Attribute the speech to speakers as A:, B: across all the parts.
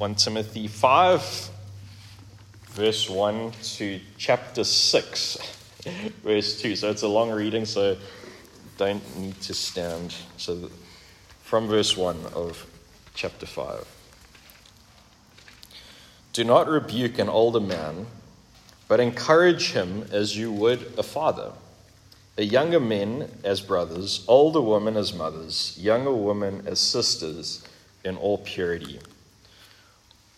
A: 1 Timothy 5, verse 1 to chapter 6, verse 2. So it's a long reading, so don't need to stand. So from verse 1 of chapter 5. Do not rebuke an older man, but encourage him as you would a father. A younger men as brothers, older women as mothers, younger women as sisters in all purity.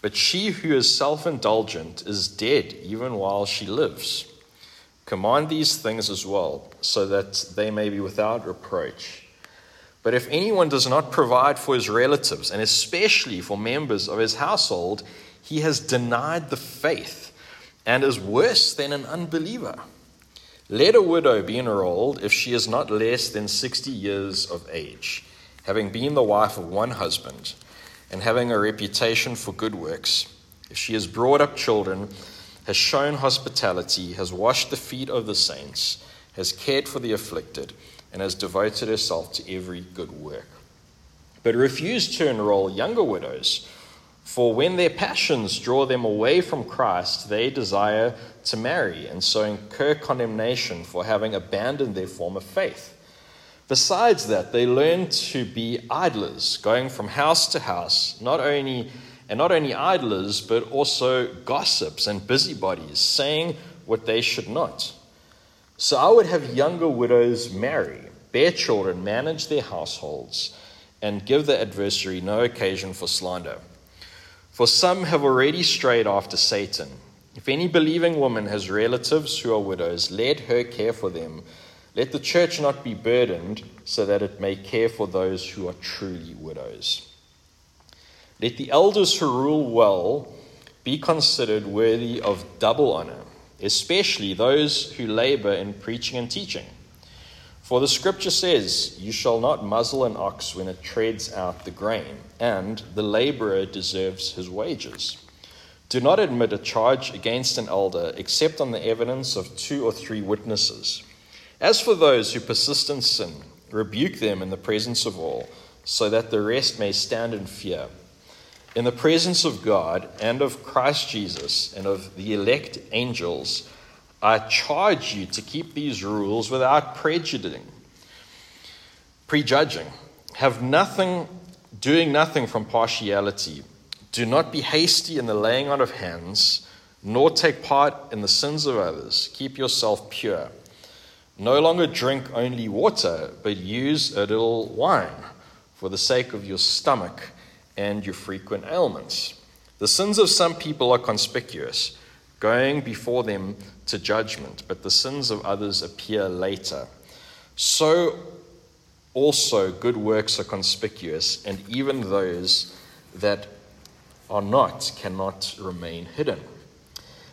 A: But she who is self indulgent is dead even while she lives. Command these things as well, so that they may be without reproach. But if anyone does not provide for his relatives, and especially for members of his household, he has denied the faith and is worse than an unbeliever. Let a widow be enrolled if she is not less than 60 years of age, having been the wife of one husband and having a reputation for good works. If she has brought up children, has shown hospitality, has washed the feet of the saints, has cared for the afflicted, and has devoted herself to every good work. But refuse to enroll younger widows, for when their passions draw them away from Christ, they desire to marry, and so incur condemnation for having abandoned their former faith. Besides that, they learn to be idlers, going from house to house, not only and not only idlers, but also gossips and busybodies, saying what they should not. So I would have younger widows marry, bear children, manage their households, and give the adversary no occasion for slander. For some have already strayed after Satan. If any believing woman has relatives who are widows, let her care for them let the church not be burdened so that it may care for those who are truly widows. Let the elders who rule well be considered worthy of double honor, especially those who labor in preaching and teaching. For the scripture says, You shall not muzzle an ox when it treads out the grain, and the laborer deserves his wages. Do not admit a charge against an elder except on the evidence of two or three witnesses. As for those who persist in sin, rebuke them in the presence of all, so that the rest may stand in fear. In the presence of God and of Christ Jesus and of the elect angels, I charge you to keep these rules without prejudicing, prejudging. Have nothing, doing nothing from partiality. Do not be hasty in the laying on of hands, nor take part in the sins of others. Keep yourself pure. No longer drink only water, but use a little wine for the sake of your stomach and your frequent ailments. The sins of some people are conspicuous, going before them to judgment, but the sins of others appear later. So also good works are conspicuous, and even those that are not cannot remain hidden.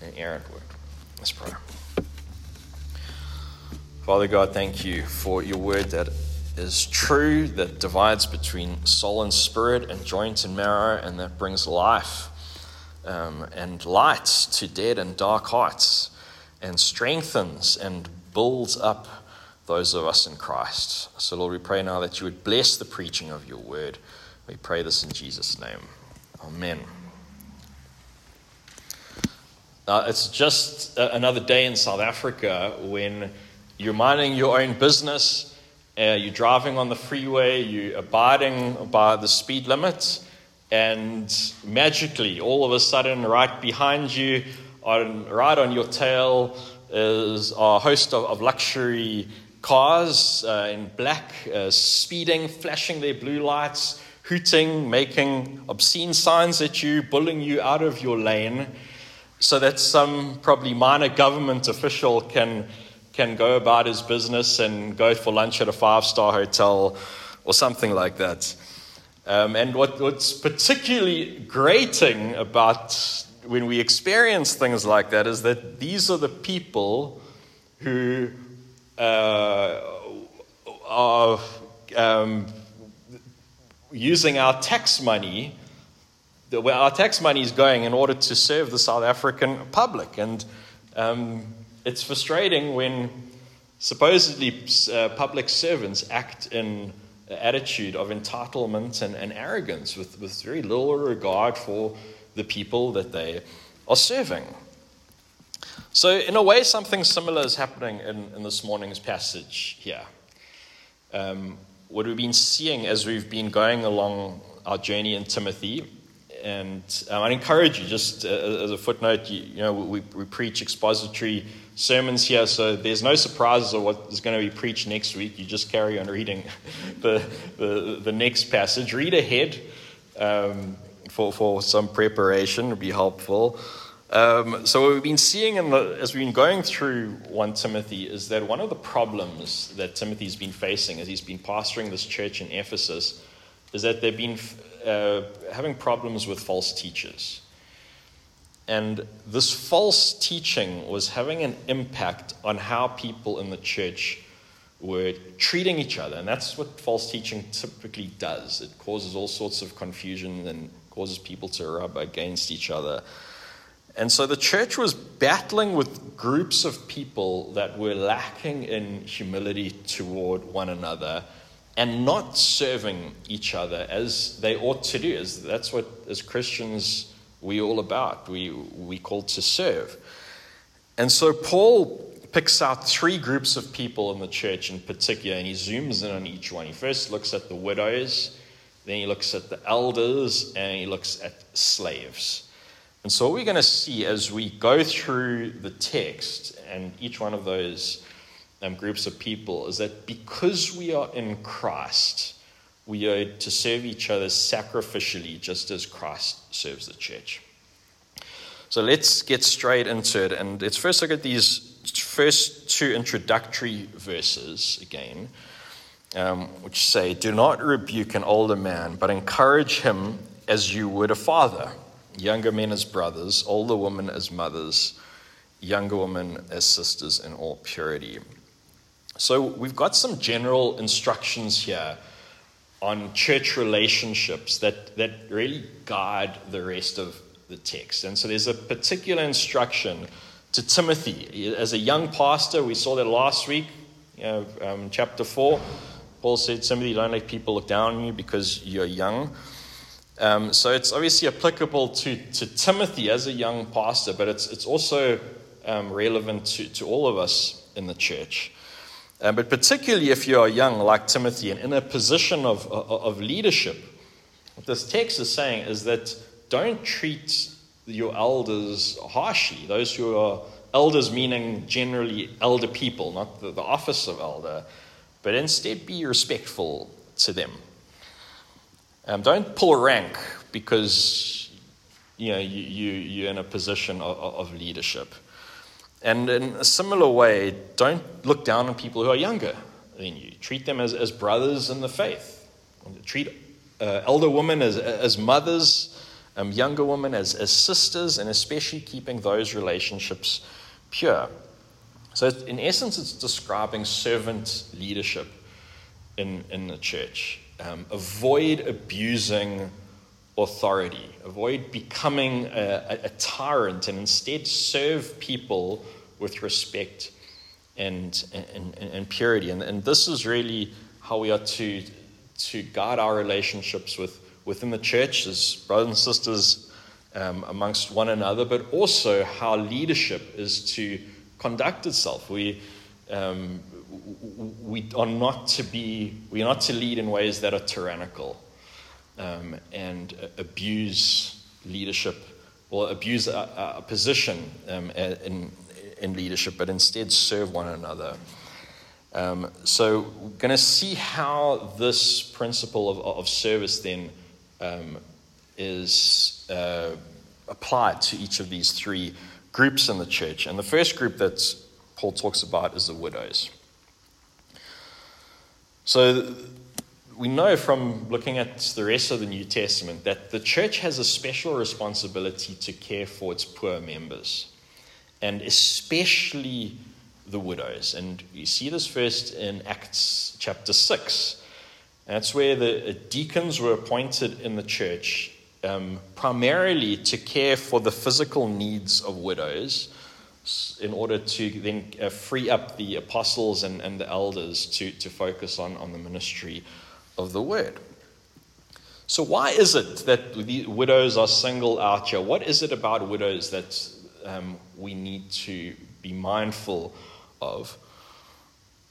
A: and inerrant word. Let's pray. Father God, thank you for your word that is true, that divides between soul and spirit and joint and marrow, and that brings life um, and light to dead and dark hearts, and strengthens and builds up those of us in Christ. So, Lord, we pray now that you would bless the preaching of your word. We pray this in Jesus' name. Amen. Uh, it's just another day in South Africa when you're minding your own business, uh, you're driving on the freeway, you're abiding by the speed limit, and magically, all of a sudden, right behind you, on, right on your tail is a host of, of luxury cars uh, in black, uh, speeding, flashing their blue lights, hooting, making obscene signs at you, bullying you out of your lane, so that some probably minor government official can, can go about his business and go for lunch at a five star hotel or something like that. Um, and what, what's particularly grating about when we experience things like that is that these are the people who uh, are um, using our tax money, where our tax money is going in order to serve the South African public. And um, it's frustrating when supposedly uh, public servants act in an attitude of entitlement and, and arrogance with, with very little regard for the people that they are serving. So, in a way, something similar is happening in, in this morning's passage here. Um, what we've been seeing as we've been going along our journey in Timothy, and um, I'd encourage you, just uh, as a footnote, you, you know, we, we, preach expository sermons here, so there's no surprises of what is going to be preached next week. You just carry on reading the, the, the next passage. Read ahead um, for, for some preparation, would be helpful. Um, so, what we've been seeing the, as we've been going through 1 Timothy is that one of the problems that Timothy's been facing as he's been pastoring this church in Ephesus is that they've been uh, having problems with false teachers. And this false teaching was having an impact on how people in the church were treating each other. And that's what false teaching typically does it causes all sorts of confusion and causes people to rub against each other. And so the church was battling with groups of people that were lacking in humility toward one another and not serving each other as they ought to do. As that's what, as Christians, we're all about. We we called to serve. And so Paul picks out three groups of people in the church in particular, and he zooms in on each one. He first looks at the widows, then he looks at the elders, and he looks at slaves. And so, what we're going to see as we go through the text and each one of those um, groups of people is that because we are in Christ, we are to serve each other sacrificially, just as Christ serves the church. So, let's get straight into it. And let's first look at these first two introductory verses again, um, which say, Do not rebuke an older man, but encourage him as you would a father younger men as brothers, older women as mothers, younger women as sisters in all purity. So we've got some general instructions here on church relationships that, that really guide the rest of the text. And so there's a particular instruction to Timothy. As a young pastor, we saw that last week, you know, um, chapter 4. Paul said, Timothy, don't let people look down on you because you're young. Um, so it's obviously applicable to, to Timothy as a young pastor, but it's, it's also um, relevant to, to all of us in the church. Um, but particularly if you are young, like Timothy, and in a position of, of, of leadership, what this text is saying is that don't treat your elders harshly. Those who are elders, meaning generally elder people, not the, the office of elder, but instead be respectful to them. Um, don't pull rank because you know, you, you, you're in a position of, of leadership. And in a similar way, don't look down on people who are younger than you. Treat them as, as brothers in the faith. Treat uh, elder women as, as mothers, um, younger women as, as sisters, and especially keeping those relationships pure. So, in essence, it's describing servant leadership in, in the church. Um, avoid abusing authority. Avoid becoming a, a, tyrant and instead serve people with respect and, and, and purity. And, and this is really how we are to, to guard our relationships with, within the church as brothers and sisters um, amongst one another, but also how leadership is to conduct itself. We, um, we are not to be, we are not to lead in ways that are tyrannical um, and abuse leadership or abuse a, position um, in, in leadership, but instead serve one another. Um, so, we're going to see how this principle of, of service then um, is uh, applied to each of these three groups in the church. And the first group that Paul talks about is the widows. So, we know from looking at the rest of the New Testament that the church has a special responsibility to care for its poor members, and especially the widows. And you see this first in Acts chapter 6. That's where the deacons were appointed in the church um, primarily to care for the physical needs of widows in order to then uh, free up the apostles and, and the elders to, to focus on, on the ministry of the word. So, why is it that widows are singled out here? What is it about widows that um, we need to be mindful of?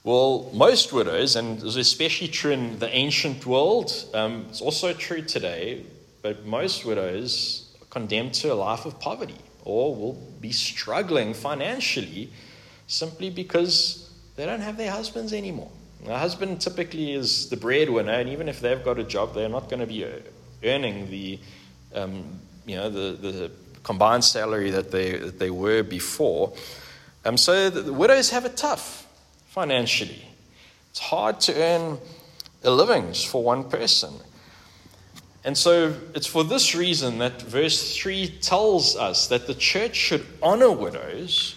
A: Well, most widows, and it was especially true in the ancient world, um, it's also true today, but most widows are condemned to a life of poverty or will be struggling financially simply because they don't have their husbands anymore. The husband typically is the breadwinner, and even if they've got a job, they're not going to be earning the, um, you know, the, the combined salary that they, that they were before. Um, so the, the widows have it tough financially. It's hard to earn a living for one person. And so it's for this reason that verse 3 tells us that the church should honor widows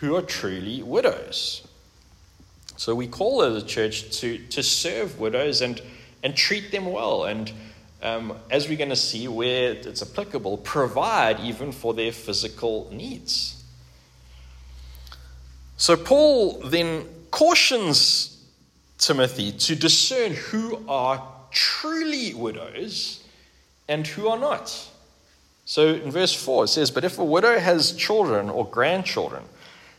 A: who are truly widows. So we call as a church to, to serve widows and, and treat them well. And um, as we're going to see where it's applicable, provide even for their physical needs. So Paul then cautions Timothy to discern who are truly widows and who are not. So in verse 4 it says, But if a widow has children or grandchildren,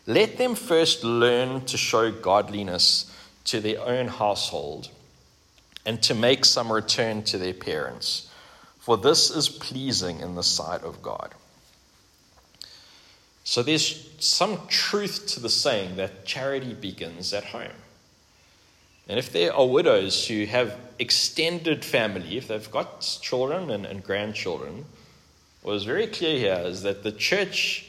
A: let them first learn to show godliness to their own household and to make some return to their parents, for this is pleasing in the sight of God. So there's some truth to the saying that charity begins at home. And if there are widows who have extended family, if they've got children and, and grandchildren, what is very clear here is that the church,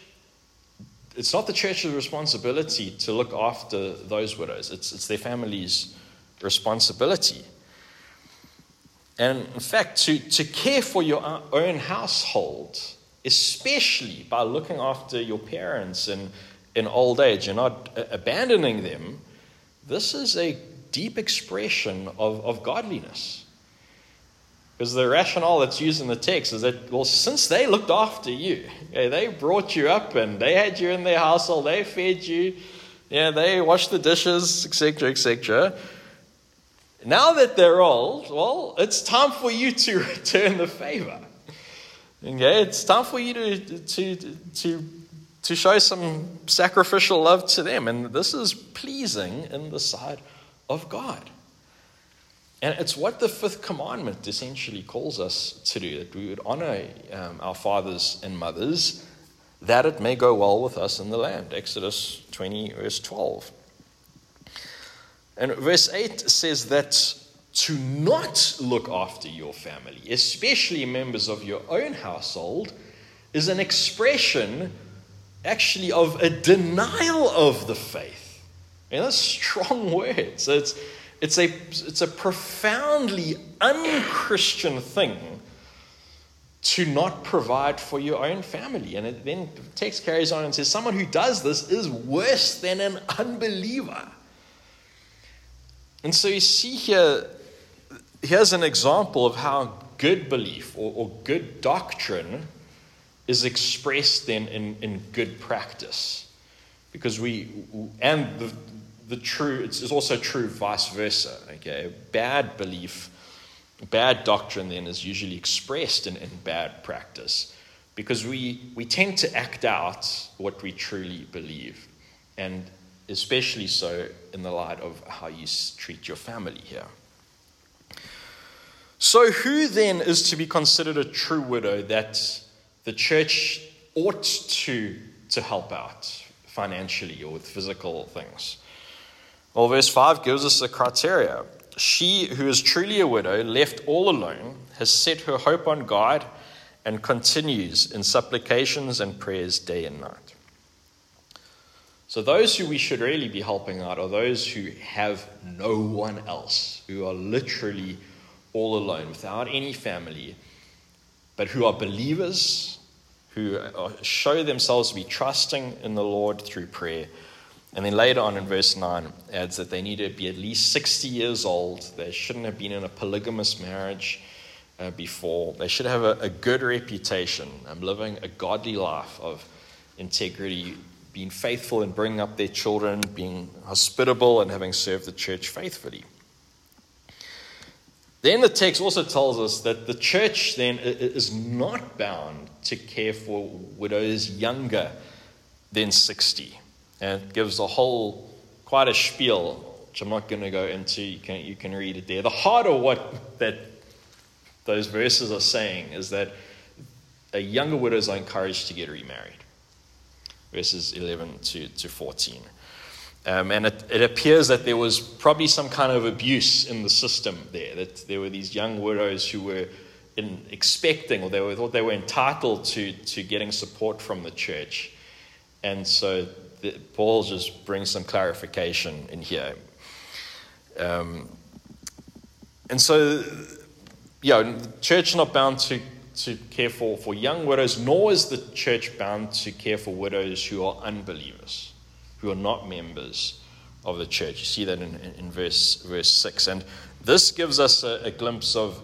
A: it's not the church's responsibility to look after those widows, it's, it's their family's responsibility. And in fact, to, to care for your own household, especially by looking after your parents in, in old age and not abandoning them, this is a deep expression of, of godliness. Because the rationale that's used in the text is that, well, since they looked after you, okay, they brought you up and they had you in their household, they fed you, yeah, they washed the dishes, etc., etc. Now that they're old, well, it's time for you to return the favor. Okay, it's time for you to, to, to, to show some sacrificial love to them. And this is pleasing in the sight of God. And it's what the fifth commandment essentially calls us to do that we would honor um, our fathers and mothers, that it may go well with us in the land. Exodus 20, verse 12. And verse 8 says that to not look after your family, especially members of your own household, is an expression actually of a denial of the faith. And that's strong words. It's, it's, a, it's a profoundly unchristian thing to not provide for your own family. And it, then the text carries on and says, Someone who does this is worse than an unbeliever. And so you see here, here's an example of how good belief or, or good doctrine is expressed then in, in good practice. Because we, and the, the true, it's also true vice versa. Okay, bad belief, bad doctrine then is usually expressed in, in bad practice because we, we tend to act out what we truly believe, and especially so in the light of how you treat your family here. So, who then is to be considered a true widow that the church ought to, to help out financially or with physical things? Well, verse 5 gives us the criteria. She who is truly a widow, left all alone, has set her hope on God and continues in supplications and prayers day and night. So, those who we should really be helping out are those who have no one else, who are literally all alone, without any family, but who are believers, who show themselves to be trusting in the Lord through prayer. And then later on in verse 9 adds that they need to be at least 60 years old. They shouldn't have been in a polygamous marriage uh, before. They should have a, a good reputation, um, living a godly life of integrity, being faithful in bringing up their children, being hospitable, and having served the church faithfully. Then the text also tells us that the church then is not bound to care for widows younger than 60. And gives a whole, quite a spiel, which I'm not going to go into. You can, you can read it there. The heart of what that those verses are saying is that a younger widows are encouraged to get remarried. Verses 11 to, to 14. Um, and it, it, appears that there was probably some kind of abuse in the system there, that there were these young widows who were in, expecting or they were, thought they were entitled to, to getting support from the church. And so the, Paul just brings some clarification in here. Um, and so, yeah, the church is not bound to, to care for, for young widows, nor is the church bound to care for widows who are unbelievers who are not members of the church. You see that in, in verse, verse 6. And this gives us a, a glimpse of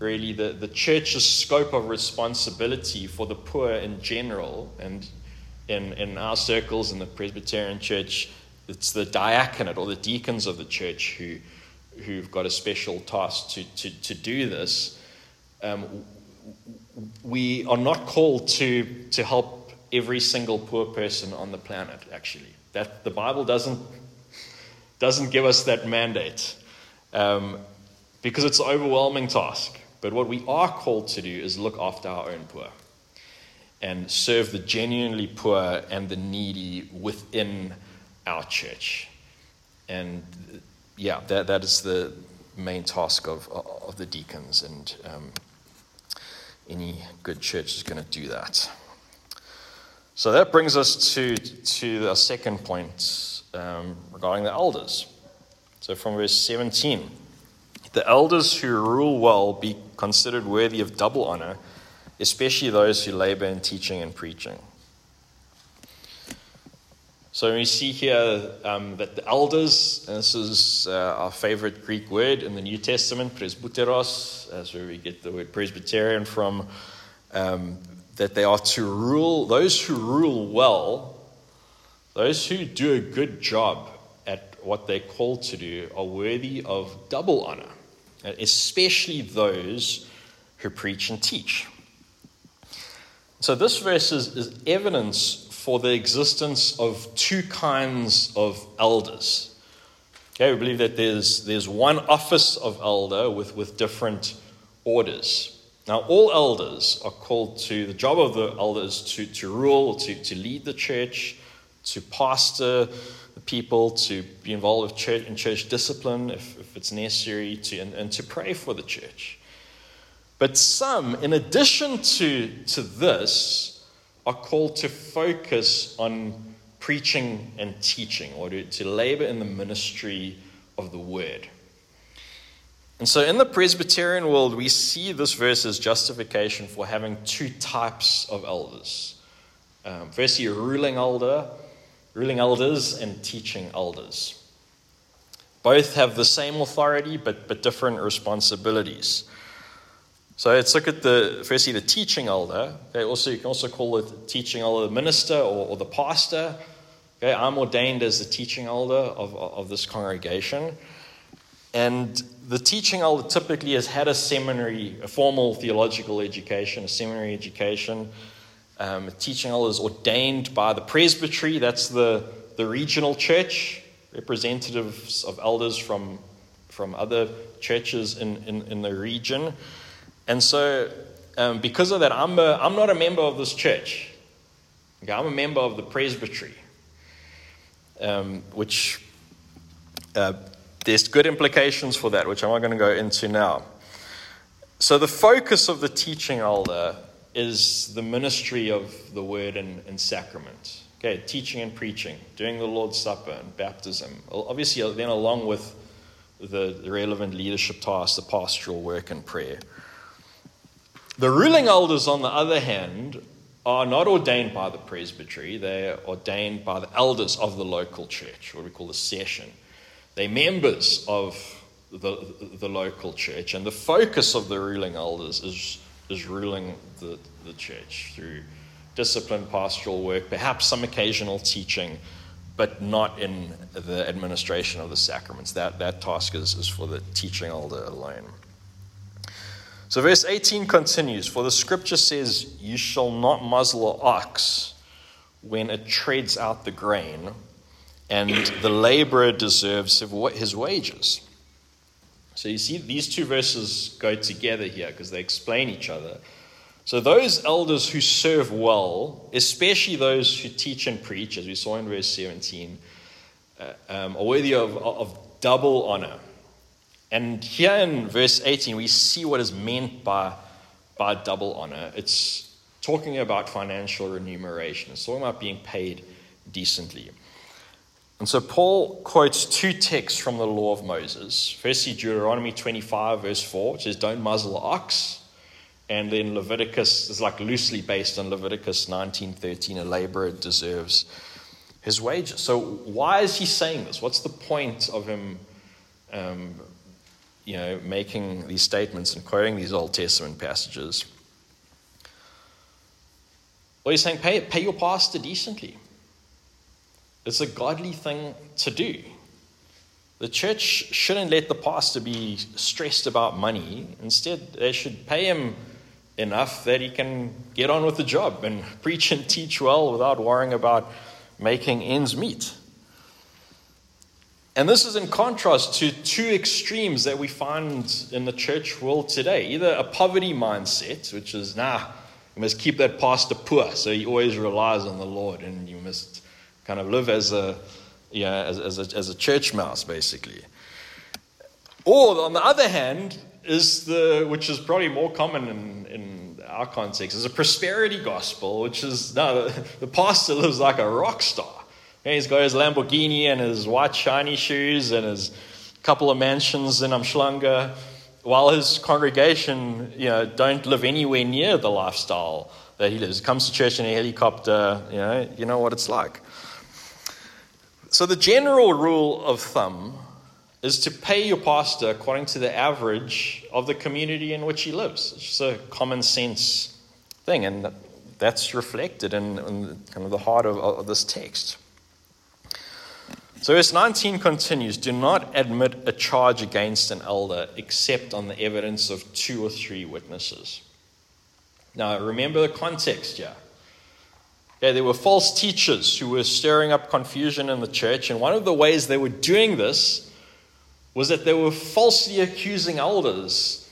A: really the, the church's scope of responsibility for the poor in general. And in, in our circles in the Presbyterian church, it's the diaconate or the deacons of the church who, who've got a special task to, to, to do this. Um, we are not called to, to help every single poor person on the planet, actually. That the Bible doesn't doesn't give us that mandate um, because it's an overwhelming task. But what we are called to do is look after our own poor and serve the genuinely poor and the needy within our church. And yeah, that, that is the main task of, of the deacons, and um, any good church is going to do that. So that brings us to, to the second point um, regarding the elders. So from verse 17 the elders who rule well be considered worthy of double honor, especially those who labor in teaching and preaching. So we see here um, that the elders, and this is uh, our favorite Greek word in the New Testament, presbyteros, that's where we get the word Presbyterian from. Um, that they are to rule, those who rule well, those who do a good job at what they're called to do, are worthy of double honor, especially those who preach and teach. So, this verse is, is evidence for the existence of two kinds of elders. Okay, we believe that there's, there's one office of elder with, with different orders. Now, all elders are called to, the job of the elders to, to rule, to, to lead the church, to pastor the people, to be involved with church, in church discipline if, if it's necessary, to, and, and to pray for the church. But some, in addition to, to this, are called to focus on preaching and teaching, or to, to labor in the ministry of the word. And so in the Presbyterian world, we see this verse as justification for having two types of elders. Um, firstly, ruling elder, ruling elders, and teaching elders. Both have the same authority, but, but different responsibilities. So let's look at the firstly the teaching elder. Okay, also you can also call it teaching elder the minister or, or the pastor. Okay, I'm ordained as the teaching elder of, of this congregation. And the teaching elder typically has had a seminary, a formal theological education, a seminary education. Um, a teaching elder is ordained by the presbytery, that's the, the regional church, representatives of elders from, from other churches in, in, in the region. And so, um, because of that, I'm, a, I'm not a member of this church. Okay, I'm a member of the presbytery, um, which uh, there's good implications for that, which I'm not going to go into now. So, the focus of the teaching elder is the ministry of the word and, and sacrament. Okay, teaching and preaching, doing the Lord's Supper and baptism. Obviously, then along with the relevant leadership tasks, the pastoral work and prayer. The ruling elders, on the other hand, are not ordained by the presbytery, they're ordained by the elders of the local church, what we call the session. They're members of the, the local church, and the focus of the ruling elders is, is ruling the, the church through discipline, pastoral work, perhaps some occasional teaching, but not in the administration of the sacraments. That, that task is, is for the teaching elder alone. So, verse 18 continues For the scripture says, You shall not muzzle an ox when it treads out the grain, and the laborer deserves his wages. So, you see, these two verses go together here because they explain each other. So, those elders who serve well, especially those who teach and preach, as we saw in verse 17, uh, um, are worthy of, of double honor. And here in verse 18, we see what is meant by, by double honor. It's talking about financial remuneration, it's talking about being paid decently. And so Paul quotes two texts from the law of Moses. Firstly, Deuteronomy 25, verse 4, which says, Don't muzzle ox. And then Leviticus is like loosely based on Leviticus 19:13. A laborer deserves his wages. So why is he saying this? What's the point of him, um, you know, making these statements and quoting these Old Testament passages? Well, he's saying pay, pay your pastor decently. It's a godly thing to do. The church shouldn't let the pastor be stressed about money. Instead, they should pay him enough that he can get on with the job and preach and teach well without worrying about making ends meet. And this is in contrast to two extremes that we find in the church world today either a poverty mindset, which is, nah, you must keep that pastor poor, so he always relies on the Lord, and you must kind of live as a, yeah, as, as, a, as a church mouse, basically. Or, on the other hand, is the, which is probably more common in, in our context, is a prosperity gospel, which is, no, the, the pastor lives like a rock star. He's got his Lamborghini and his white shiny shoes and his couple of mansions in Umhlanga, while his congregation, you know, don't live anywhere near the lifestyle that he lives. Comes to church in a helicopter, you know, you know what it's like. So the general rule of thumb is to pay your pastor according to the average of the community in which he lives. It's just a common sense thing, and that's reflected in, in kind of the heart of, of this text. So, verse 19 continues Do not admit a charge against an elder except on the evidence of two or three witnesses. Now, remember the context here. Okay, there were false teachers who were stirring up confusion in the church, and one of the ways they were doing this was that they were falsely accusing elders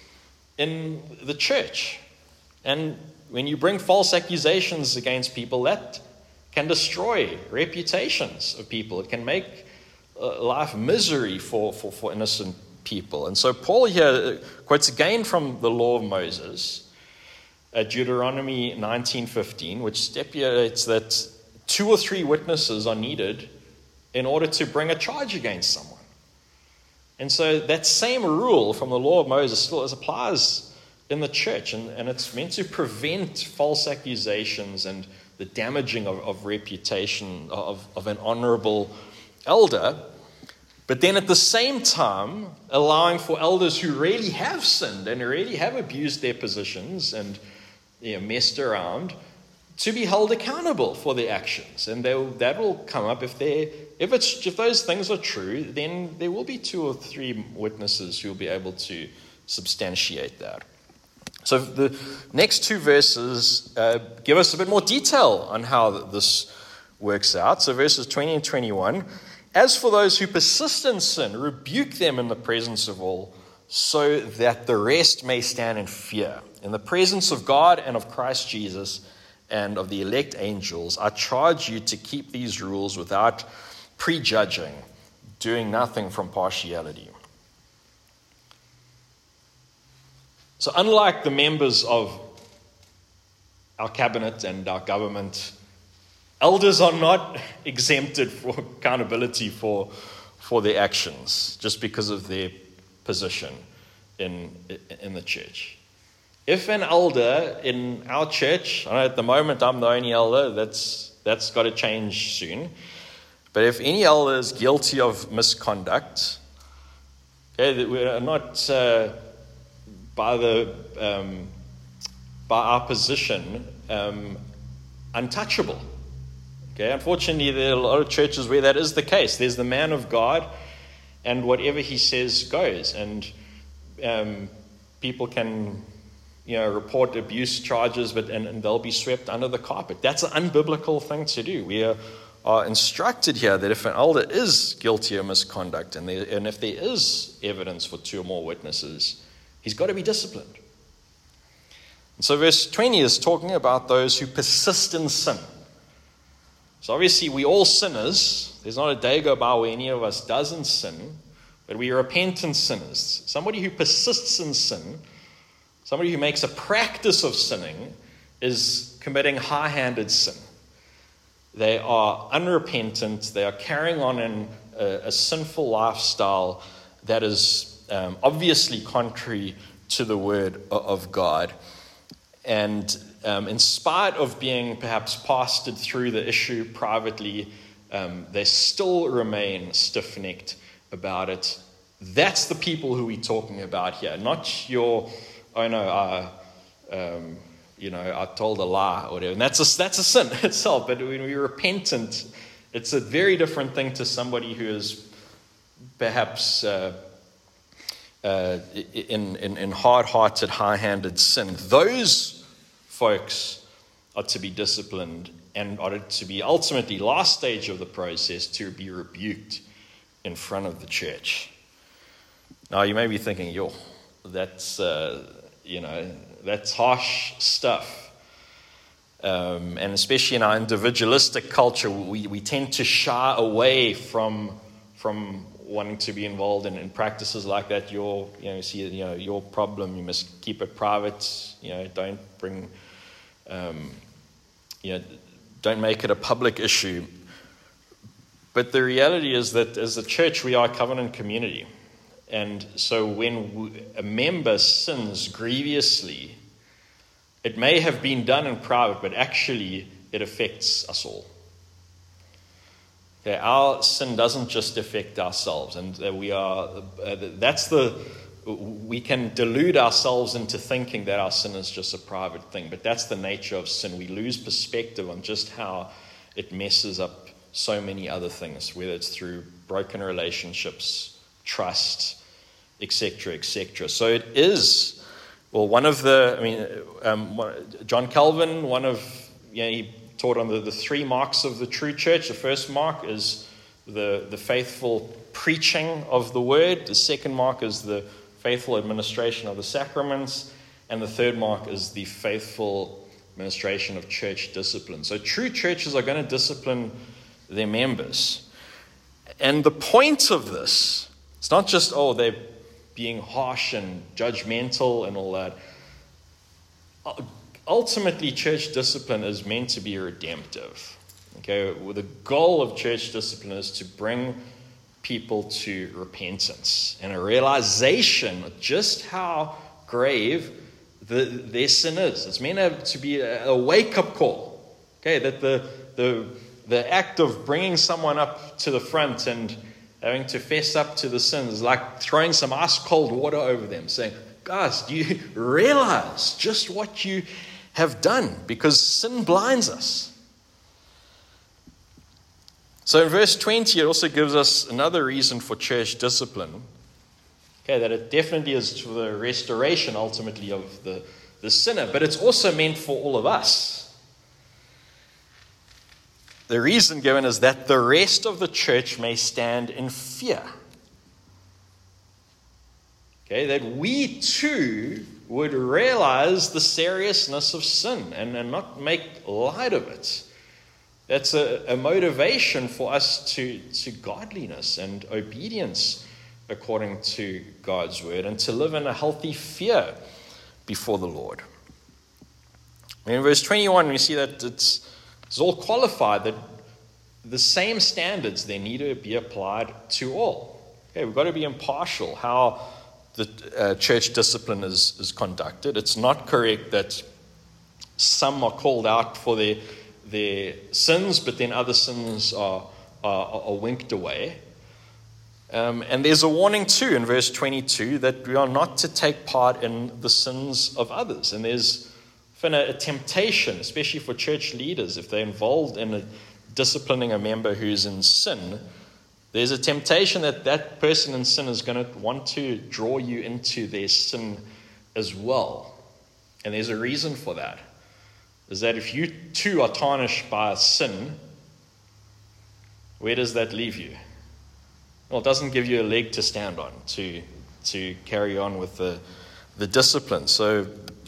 A: in the church. And when you bring false accusations against people, that can destroy reputations of people. It can make uh, life misery for, for, for innocent people. And so Paul here quotes again from the law of Moses, uh, Deuteronomy 19:15, which stipulates that two or three witnesses are needed in order to bring a charge against someone. And so that same rule from the law of Moses still applies in the church, and, and it's meant to prevent false accusations and the damaging of, of reputation of, of an honorable elder. But then at the same time, allowing for elders who really have sinned and really have abused their positions and you know, messed around to be held accountable for their actions. And that will come up if they if it's if those things are true, then there will be two or three witnesses who will be able to substantiate that. So the next two verses uh, give us a bit more detail on how this works out. So verses 20 and 21. As for those who persist in sin, rebuke them in the presence of all, so that the rest may stand in fear, in the presence of God and of Christ Jesus and of the elect angels, I charge you to keep these rules without prejudging, doing nothing from partiality. So, unlike the members of our cabinet and our government, elders are not exempted for accountability for, for their actions just because of their position in, in the church. If an elder in our church, I know at the moment I'm the only elder, that's, that's got to change soon. But if any elder is guilty of misconduct, okay, we're not uh, by, the, um, by our position um, untouchable. Okay, unfortunately, there are a lot of churches where that is the case. There's the man of God, and whatever he says goes. And um, people can you know, report abuse charges, but and, and, they'll be swept under the carpet. That's an unbiblical thing to do. We are, are instructed here that if an elder is guilty of misconduct, and, there, and if there is evidence for two or more witnesses, he's got to be disciplined. And so, verse 20 is talking about those who persist in sin. So, obviously, we all sinners. There's not a day go by where any of us doesn't sin, but we are repentant sinners. Somebody who persists in sin Somebody who makes a practice of sinning is committing high handed sin. They are unrepentant, they are carrying on in a, a sinful lifestyle that is um, obviously contrary to the word of God. And um, in spite of being perhaps pastored through the issue privately, um, they still remain stiff necked about it. That's the people who we're talking about here, not your oh no, I, um, you know, I told a lie or whatever. And that's a, that's a sin itself. But when we're repentant, it's a very different thing to somebody who is perhaps uh, uh, in, in, in hard hearted, high handed sin. Those folks are to be disciplined and are to be ultimately, last stage of the process, to be rebuked in front of the church. Now, you may be thinking, yo, that's. Uh, you know, that's harsh stuff. Um, and especially in our individualistic culture, we, we tend to shy away from, from wanting to be involved in, in practices like that. Your, you know, see, you know, your problem, you must keep it private. You know, don't bring, um, you know, don't make it a public issue. But the reality is that as a church, we are a covenant community. And so when a member sins grievously, it may have been done in private, but actually it affects us all. Okay, our sin doesn't just affect ourselves, and we are, uh, that's the, we can delude ourselves into thinking that our sin is just a private thing, but that's the nature of sin. We lose perspective on just how it messes up so many other things, whether it's through broken relationships, trust, etc., etc. So it is, well, one of the, I mean, um, John Calvin, one of, you know, he taught on the, the three marks of the true church. The first mark is the, the faithful preaching of the word, the second mark is the faithful administration of the sacraments, and the third mark is the faithful administration of church discipline. So true churches are going to discipline their members. And the point of this, it's not just, oh, they're being harsh and judgmental and all that. Uh, Ultimately, church discipline is meant to be redemptive. Okay, well, the goal of church discipline is to bring people to repentance and a realization of just how grave the, their sin is. It's meant to be a, wake up call. Okay, that the, the, the act of bringing someone up to the front and having to fess up to the sins, is like throwing some ice cold water over them, saying, Guys, do you realize just what you have done? Because sin blinds us. So in verse 20, it also gives us another reason for church discipline. Okay, that it definitely is for the restoration ultimately of the, the sinner, but it's also meant for all of us. The reason given is that the rest of the church may stand in fear. Okay, that we too would realize the seriousness of sin and, and not make light of it. That's a, a motivation for us to, to godliness and obedience according to God's word and to live in a healthy fear before the Lord. In verse 21, we see that it's, it's all qualified that the same standards they need to be applied to all. Okay, we've got to be impartial how the uh, church discipline is, is conducted. It's not correct that some are called out for their, their sins, but then other sins are, are, are winked away. Um, and there's a warning too in verse 22 that we are not to take part in the sins of others. And there's often a, a temptation, especially for church leaders, if they're involved in a, disciplining a member who's in sin, there's a temptation that that person in sin is going to want to draw you into their sin as well. And there's a reason for that. Is that if you too are tarnished by sin, where does that leave you? Well, it doesn't give you a leg to stand on to, to carry on with the, the discipline. So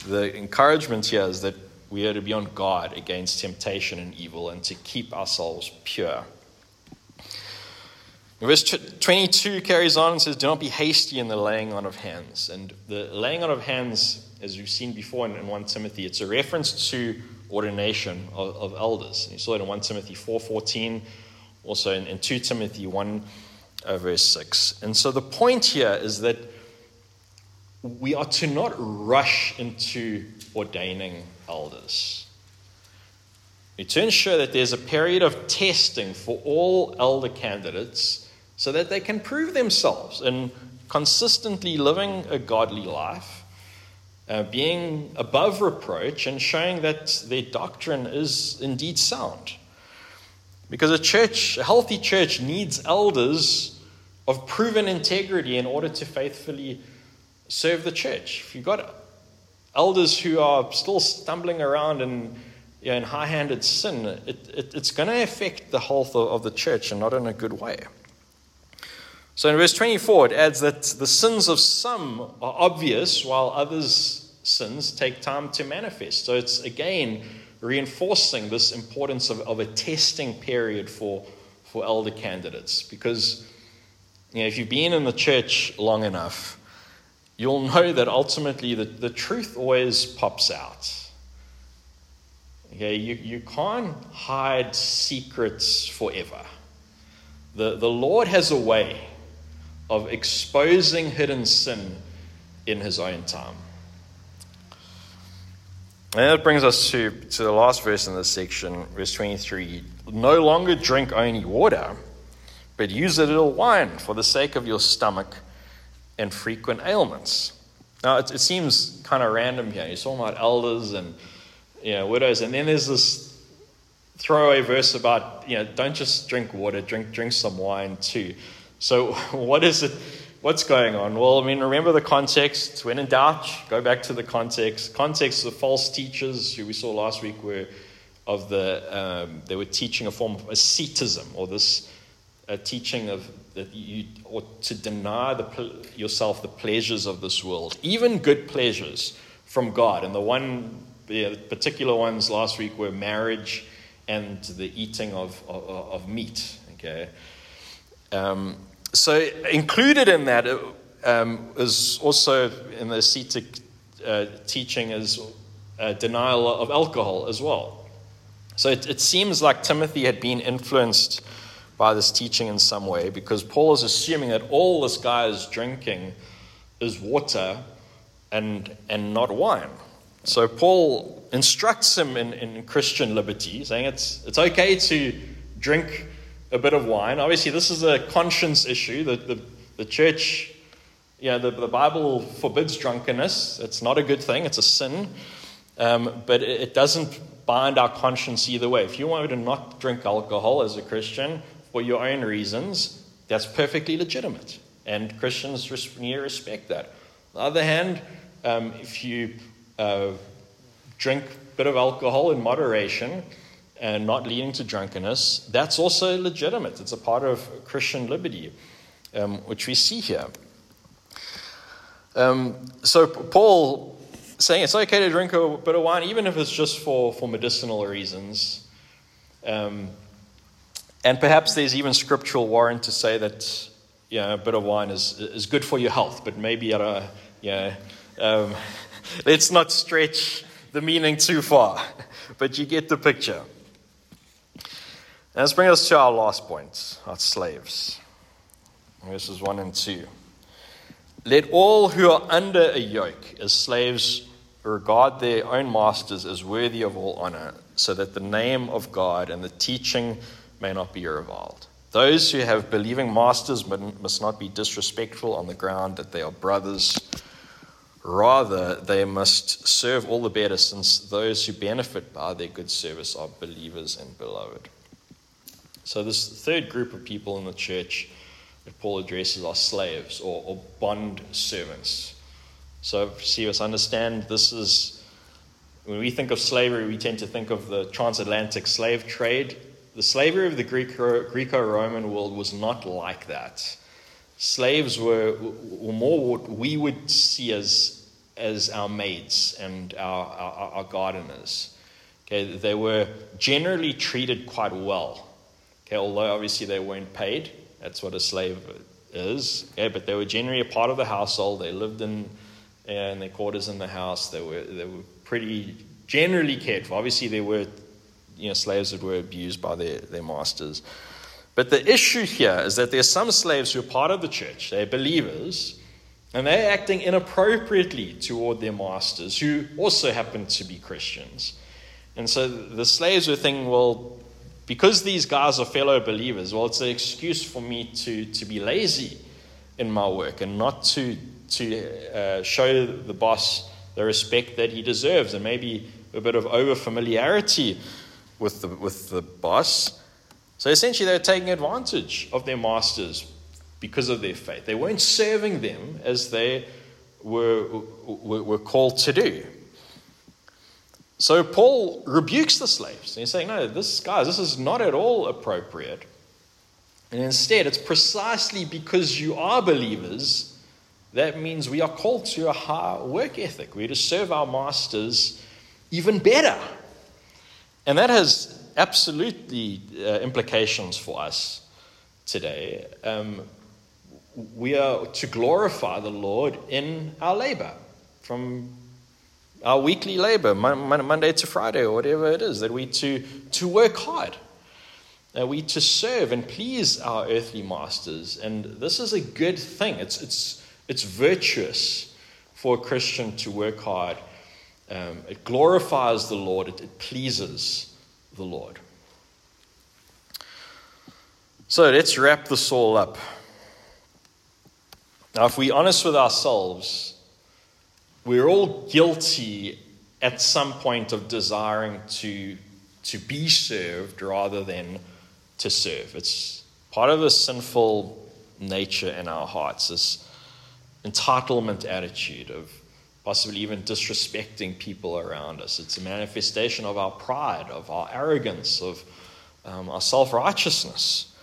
A: the encouragement here is that we are to be on guard against temptation and evil and to keep ourselves pure. Verse 22 carries on and says, Do not be hasty in the laying on of hands. And the laying on of hands, as we've seen before in 1 Timothy, it's a reference to ordination of, of elders. You saw it in 1 Timothy 4.14, also in, in 2 Timothy 1, uh, verse 6. And so the point here is that we are to not rush into ordaining elders. We to ensure that there's a period of testing for all elder candidates so that they can prove themselves in consistently living a godly life, uh, being above reproach, and showing that their doctrine is indeed sound. Because a church, a healthy church, needs elders of proven integrity in order to faithfully serve the church. If you've got elders who are still stumbling around in, you know, in high handed sin, it, it, it's going to affect the health of, of the church and not in a good way. So in verse 24, it adds that the sins of some are obvious while others' sins take time to manifest. So it's again reinforcing this importance of, of a testing period for, for elder candidates. Because you know, if you've been in the church long enough, you'll know that ultimately the, the truth always pops out. Okay, you, you can't hide secrets forever. The, the Lord has a way of exposing hidden sin in his own time. And that brings us to, to the last verse in this section, verse 23. No longer drink only water, but use a little wine for the sake of your stomach and frequent ailments. Now, it, it seems kind of random here. You're talking about elders and you know, widows, and then there's this throwaway verse about, you know, don't just drink water, drink, drink some wine too. So, what is it? What's going on? Well, I mean, remember the context. When in doubt, go back to the context. Context of false teachers, who we saw last week, were of the um, they were teaching a form of asceticism, or this uh, teaching of that you ought to deny the, yourself the pleasures of this world, even good pleasures from God. And the one, the particular ones last week were marriage and the eating of, of, of meat. Okay. Um, so included in that um, is also in the ascetic uh, teaching is denial of alcohol as well. So it, it seems like Timothy had been influenced by this teaching in some way because Paul is assuming that all this guy is drinking is water and, and not wine. So Paul instructs him in, in Christian liberty, saying it's, it's okay to drink a bit of wine. Obviously, this is a conscience issue. The, the, the church, know, the, the Bible forbids drunkenness. It's not a good thing, it's a sin. Um, but it, it doesn't bind our conscience either way. If you want to not drink alcohol as a Christian, for your own reasons, that's perfectly legitimate. And Christians need respect that. On the other hand, um, if you uh, drink a bit of alcohol in moderation and not leading to drunkenness, that's also legitimate. It's a part of Christian liberty, um, which we see here. Um, so Paul saying it's okay to drink a bit of wine, even if it's just for, for medicinal reasons. Um, and perhaps there's even scriptural warrant to say that you know, a bit of wine is, is good for your health, but maybe at a, you know, um, let's not stretch the meaning too far, but you get the picture. And let's bring us to our last point our slaves. Verses 1 and 2. Let all who are under a yoke as slaves regard their own masters as worthy of all honor, so that the name of God and the teaching may not be reviled. Those who have believing masters must not be disrespectful on the ground that they are brothers. Rather, they must serve all the better, since those who benefit by their good service are believers and beloved. So, this third group of people in the church that Paul addresses are slaves or, or bond servants. So, see us understand this is when we think of slavery, we tend to think of the transatlantic slave trade. The slavery of the Greco Roman world was not like that. Slaves were, were more what we would see as, as our maids and our, our, our gardeners. Okay, they were generally treated quite well. Okay, although obviously they weren't paid. That's what a slave is. Okay, but they were generally a part of the household. They lived in, uh, in their quarters in the house. They were, they were pretty generally cared for. Obviously, there were you know, slaves that were abused by their, their masters. But the issue here is that there are some slaves who are part of the church, they're believers, and they're acting inappropriately toward their masters, who also happen to be Christians. And so the slaves were thinking, well, because these guys are fellow believers, well, it's an excuse for me to, to be lazy in my work and not to, to uh, show the boss the respect that he deserves and maybe a bit of over familiarity with the, with the boss. So essentially, they're taking advantage of their masters because of their faith. They weren't serving them as they were, were, were called to do. So Paul rebukes the slaves. And he's saying, no, this, guys, this is not at all appropriate. And instead, it's precisely because you are believers that means we are called to a high work ethic. We're to serve our masters even better. And that has absolutely uh, implications for us today. Um, we are to glorify the Lord in our labor from our weekly labor, Monday to Friday, or whatever it is, that we to, to work hard. That we to serve and please our earthly masters. And this is a good thing. It's, it's, it's virtuous for a Christian to work hard. Um, it glorifies the Lord, it, it pleases the Lord. So let's wrap this all up. Now, if we're honest with ourselves, we're all guilty at some point of desiring to, to be served rather than to serve. It's part of the sinful nature in our hearts, this entitlement attitude of possibly even disrespecting people around us. It's a manifestation of our pride, of our arrogance, of um, our self righteousness.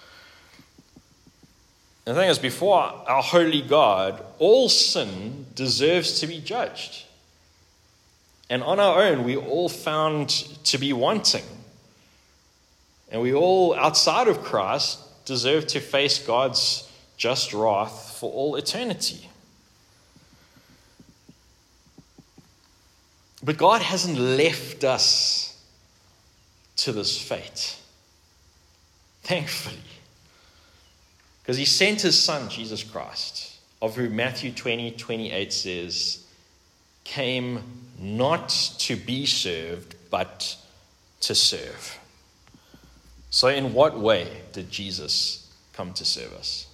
A: The thing is, before our holy God, all sin deserves to be judged. And on our own, we all found to be wanting. And we all, outside of Christ, deserve to face God's just wrath for all eternity. But God hasn't left us to this fate. Thankfully. Because he sent his son, Jesus Christ, of whom Matthew 20, 28 says, came not to be served, but to serve. So, in what way did Jesus come to serve us?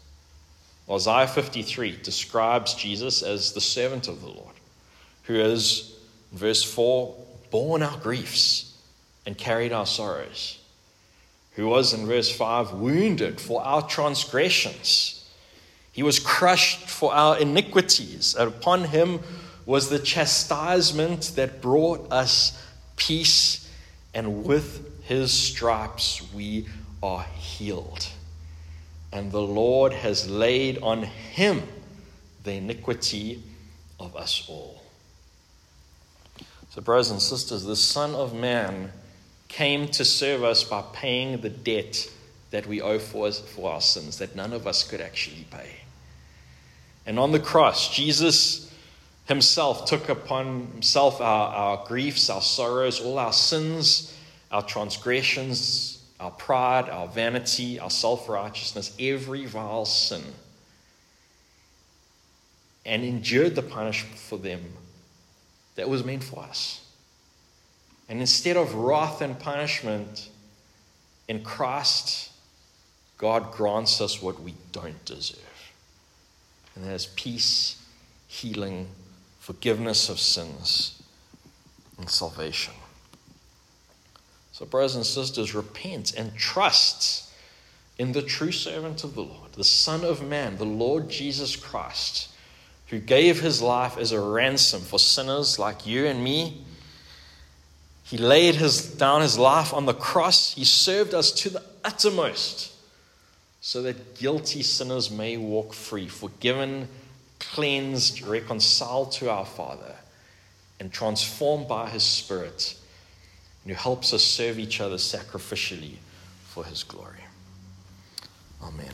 A: Well, Isaiah 53 describes Jesus as the servant of the Lord, who is, verse 4, borne our griefs and carried our sorrows who was, in verse 5, wounded for our transgressions. He was crushed for our iniquities. And upon him was the chastisement that brought us peace, and with his stripes we are healed. And the Lord has laid on him the iniquity of us all. So, brothers and sisters, the Son of Man came to serve us by paying the debt that we owe for, us, for our sins that none of us could actually pay. And on the cross, Jesus himself took upon himself our, our griefs, our sorrows, all our sins, our transgressions, our pride, our vanity, our self righteousness, every vile sin, and endured the punishment for them that was meant for us. And instead of wrath and punishment, in Christ, God grants us what we don't deserve. And that is peace, healing, forgiveness of sins, and salvation. So, brothers and sisters, repent and trust in the true servant of the Lord, the Son of Man, the Lord Jesus Christ, who gave his life as a ransom for sinners like you and me he laid his, down his life on the cross. He served us to the uttermost so that guilty sinners may walk free, forgiven, cleansed, reconciled to our Father, and transformed by his Spirit, and who helps us serve each other sacrificially for his glory. Amen.